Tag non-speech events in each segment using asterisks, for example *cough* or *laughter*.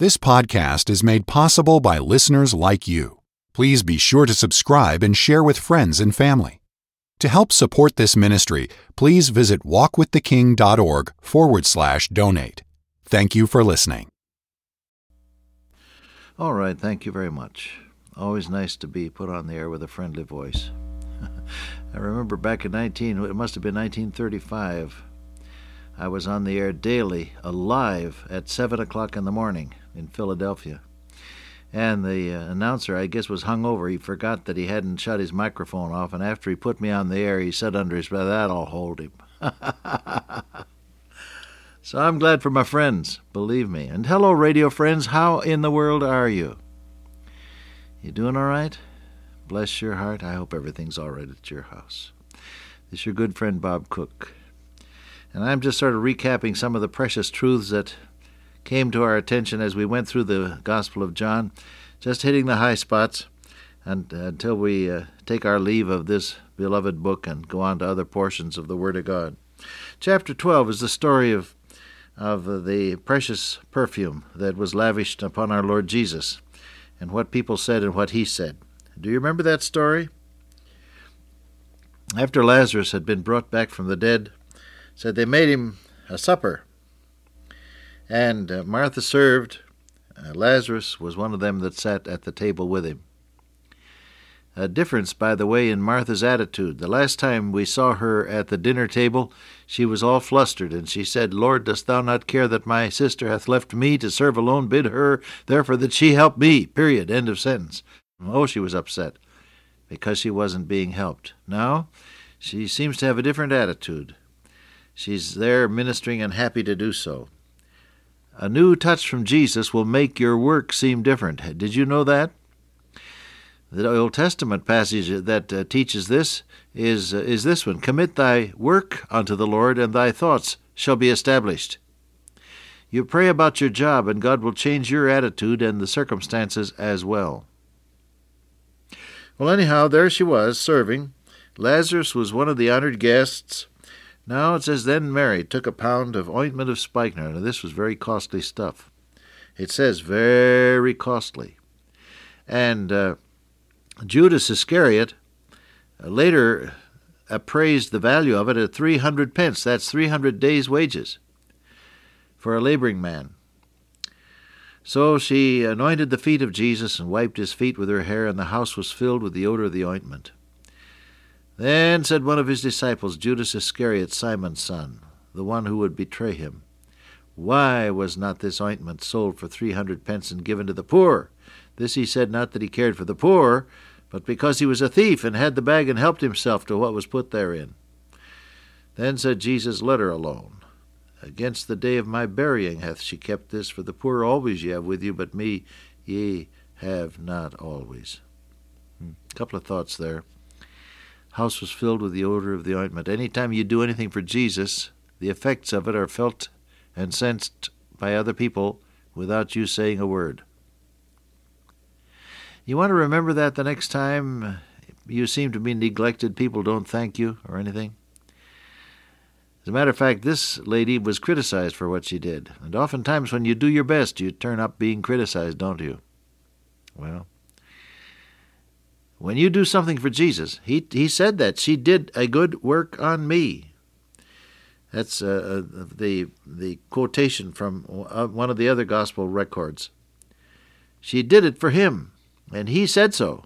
This podcast is made possible by listeners like you. Please be sure to subscribe and share with friends and family. To help support this ministry, please visit walkwiththeking.org forward slash donate. Thank you for listening. All right, thank you very much. Always nice to be put on the air with a friendly voice. *laughs* I remember back in 19, it must have been 1935, I was on the air daily, alive, at 7 o'clock in the morning in Philadelphia. And the uh, announcer, I guess, was hung over. He forgot that he hadn't shut his microphone off, and after he put me on the air, he said under his breath, That'll hold him. *laughs* so I'm glad for my friends, believe me. And hello, radio friends. How in the world are you? You doing all right? Bless your heart. I hope everything's all right at your house. This is your good friend Bob Cook. And I'm just sort of recapping some of the precious truths that came to our attention as we went through the Gospel of John, just hitting the high spots and, uh, until we uh, take our leave of this beloved book and go on to other portions of the Word of God. Chapter 12 is the story of, of the precious perfume that was lavished upon our Lord Jesus and what people said and what he said. Do you remember that story? After Lazarus had been brought back from the dead, said they made him a supper. And uh, Martha served. Uh, Lazarus was one of them that sat at the table with him. A difference, by the way, in Martha's attitude. The last time we saw her at the dinner table, she was all flustered, and she said, Lord, dost thou not care that my sister hath left me to serve alone? Bid her, therefore, that she help me. Period. End of sentence. Oh, she was upset because she wasn't being helped. Now, she seems to have a different attitude. She's there ministering and happy to do so. A new touch from Jesus will make your work seem different. Did you know that? The Old Testament passage that uh, teaches this is, uh, is this one Commit thy work unto the Lord, and thy thoughts shall be established. You pray about your job, and God will change your attitude and the circumstances as well. Well, anyhow, there she was, serving. Lazarus was one of the honored guests. Now it says, Then Mary took a pound of ointment of spikenard. Now this was very costly stuff. It says very costly. And uh, Judas Iscariot uh, later appraised the value of it at 300 pence. That's 300 days' wages for a laboring man. So she anointed the feet of Jesus and wiped his feet with her hair, and the house was filled with the odor of the ointment. Then said one of his disciples, Judas Iscariot, Simon's son, the one who would betray him, Why was not this ointment sold for three hundred pence and given to the poor? This he said not that he cared for the poor, but because he was a thief and had the bag and helped himself to what was put therein. Then said Jesus, Let her alone. Against the day of my burying hath she kept this, for the poor always ye have with you, but me ye have not always. A hmm. couple of thoughts there house was filled with the odor of the ointment. Any time you do anything for Jesus, the effects of it are felt and sensed by other people without you saying a word. You want to remember that the next time you seem to be neglected, people don't thank you or anything? As a matter of fact, this lady was criticized for what she did. And oftentimes, when you do your best, you turn up being criticized, don't you? Well, when you do something for Jesus, he, he said that. She did a good work on me. That's uh, uh the, the quotation from uh, one of the other gospel records. She did it for him, and he said so.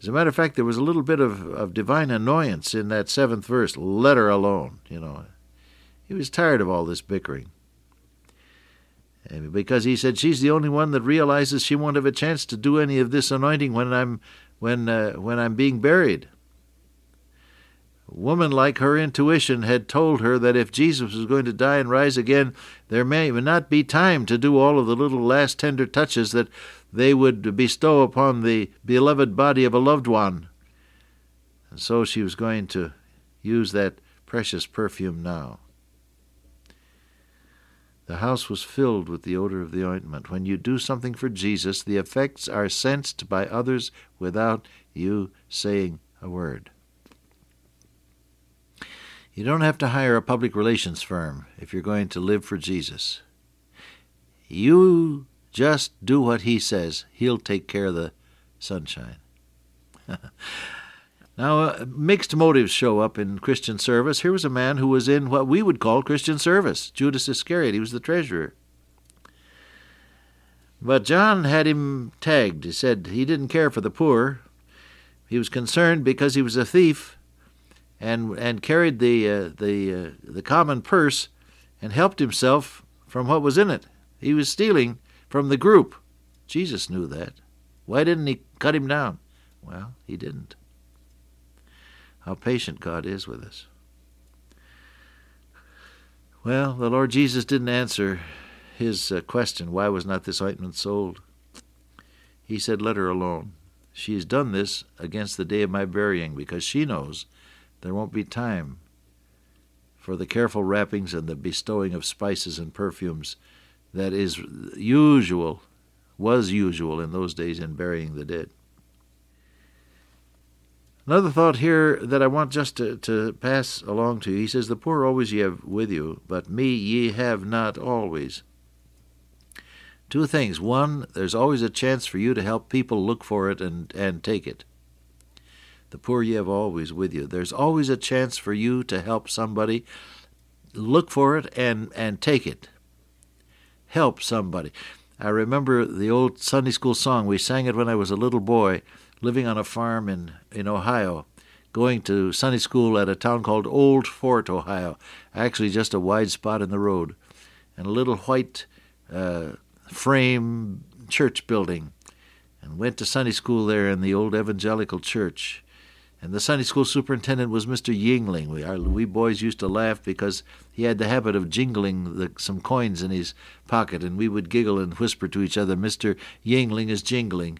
As a matter of fact, there was a little bit of, of divine annoyance in that seventh verse. Let her alone, you know. He was tired of all this bickering because he said she's the only one that realizes she won't have a chance to do any of this anointing when I'm when uh, when I'm being buried. A woman like her intuition had told her that if Jesus was going to die and rise again, there may not be time to do all of the little last tender touches that they would bestow upon the beloved body of a loved one. And so she was going to use that precious perfume now. The house was filled with the odor of the ointment. When you do something for Jesus, the effects are sensed by others without you saying a word. You don't have to hire a public relations firm if you're going to live for Jesus. You just do what he says. He'll take care of the sunshine. *laughs* now, uh, mixed motives show up in Christian service. Here was a man who was in what we would call Christian service Judas Iscariot. He was the treasurer. But John had him tagged. He said he didn't care for the poor. He was concerned because he was a thief and and carried the uh, the uh, the common purse and helped himself from what was in it. He was stealing from the group. Jesus knew that. Why didn't he cut him down? Well, he didn't. How patient God is with us. Well, the Lord Jesus didn't answer his uh, question, why was not this ointment sold? He said, Let her alone. She has done this against the day of my burying, because she knows there won't be time for the careful wrappings and the bestowing of spices and perfumes that is usual, was usual in those days in burying the dead. Another thought here that I want just to, to pass along to you. He says, The poor always ye have with you, but me ye have not always. Two things. One, there's always a chance for you to help people look for it and, and take it. The poor ye have always with you. There's always a chance for you to help somebody look for it and, and take it. Help somebody. I remember the old Sunday school song. We sang it when I was a little boy, living on a farm in, in Ohio, going to Sunday school at a town called Old Fort, Ohio. Actually, just a wide spot in the road. And a little white uh, frame church building and went to Sunday school there in the old evangelical church. And the Sunday school superintendent was Mr. Yingling. We, our, we boys used to laugh because he had the habit of jingling the, some coins in his pocket, and we would giggle and whisper to each other, Mr. Yingling is jingling.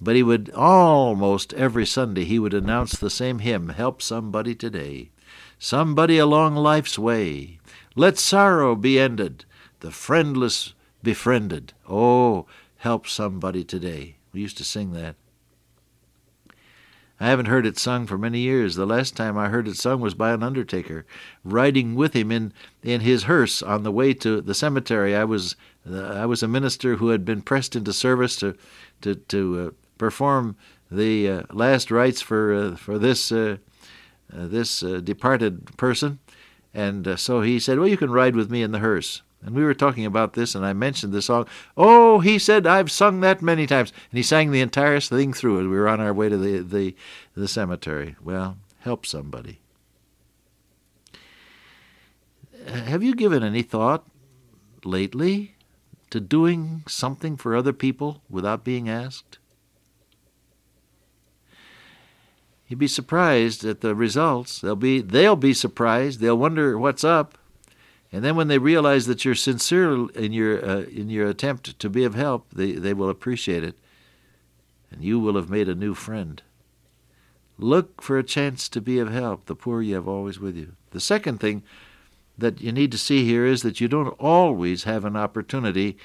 But he would almost every Sunday he would announce the same hymn, Help Somebody Today. Somebody along life's way. Let sorrow be ended. The friendless befriended. Oh, help somebody today. We used to sing that. I haven't heard it sung for many years. The last time I heard it sung was by an undertaker, riding with him in, in his hearse on the way to the cemetery. I was uh, I was a minister who had been pressed into service to to to uh, perform the uh, last rites for uh, for this uh, uh, this departed person, and so he said, "Well, you can ride with me in the hearse." And we were talking about this, and I mentioned the song. Oh, he said, I've sung that many times. And he sang the entire thing through as we were on our way to the, the, the cemetery. Well, help somebody. Have you given any thought lately to doing something for other people without being asked? You'd be surprised at the results. They'll be they'll be surprised. They'll wonder what's up. And then when they realize that you're sincere in your uh, in your attempt to be of help, they, they will appreciate it. And you will have made a new friend. Look for a chance to be of help. The poor you have always with you. The second thing that you need to see here is that you don't always have an opportunity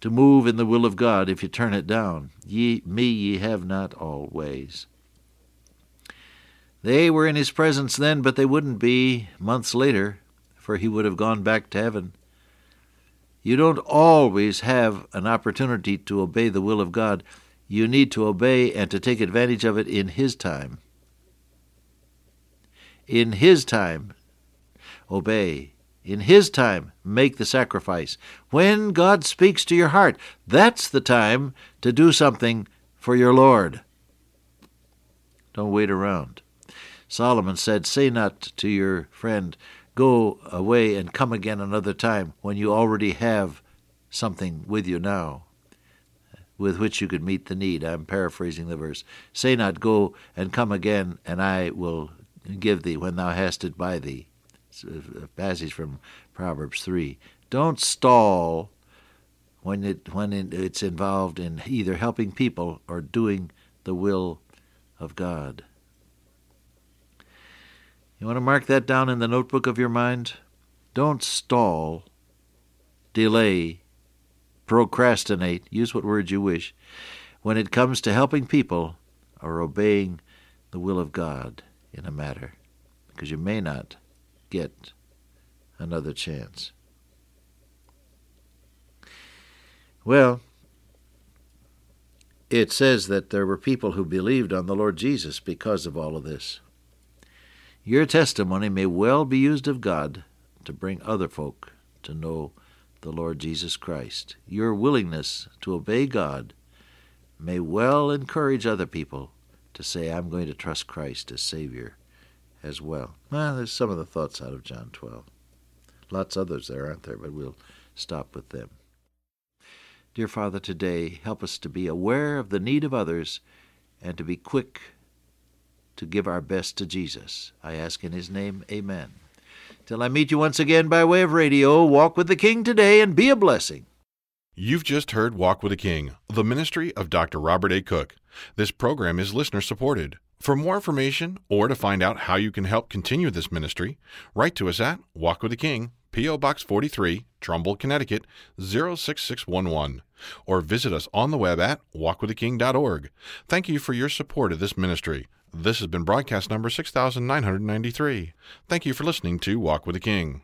to move in the will of God if you turn it down. Ye, me ye have not always. They were in his presence then, but they wouldn't be months later for he would have gone back to heaven. You don't always have an opportunity to obey the will of God. You need to obey and to take advantage of it in His time. In His time, obey. In His time, make the sacrifice. When God speaks to your heart, that's the time to do something for your Lord. Don't wait around. Solomon said, Say not to your friend, go away and come again another time when you already have something with you now with which you could meet the need. I'm paraphrasing the verse. Say not, Go and come again, and I will give thee when thou hast it by thee. It's a passage from Proverbs 3. Don't stall when, it, when it's involved in either helping people or doing the will of God. You want to mark that down in the notebook of your mind? Don't stall, delay, procrastinate, use what words you wish, when it comes to helping people or obeying the will of God in a matter, because you may not get another chance. Well, it says that there were people who believed on the Lord Jesus because of all of this. Your testimony may well be used of God to bring other folk to know the Lord Jesus Christ. Your willingness to obey God may well encourage other people to say, I'm going to trust Christ as Savior as well. Well, there's some of the thoughts out of John 12. Lots others there, aren't there? But we'll stop with them. Dear Father, today help us to be aware of the need of others and to be quick to give our best to Jesus. I ask in His name, Amen. Till I meet you once again by way of radio, walk with the King today and be a blessing. You've just heard Walk with the King, the ministry of Dr. Robert A. Cook. This program is listener supported. For more information or to find out how you can help continue this ministry, write to us at Walk with the King, P.O. Box 43, Trumbull, Connecticut 06611, or visit us on the web at walkwiththeking.org. Thank you for your support of this ministry. This has been broadcast number 6993. Thank you for listening to Walk with the King.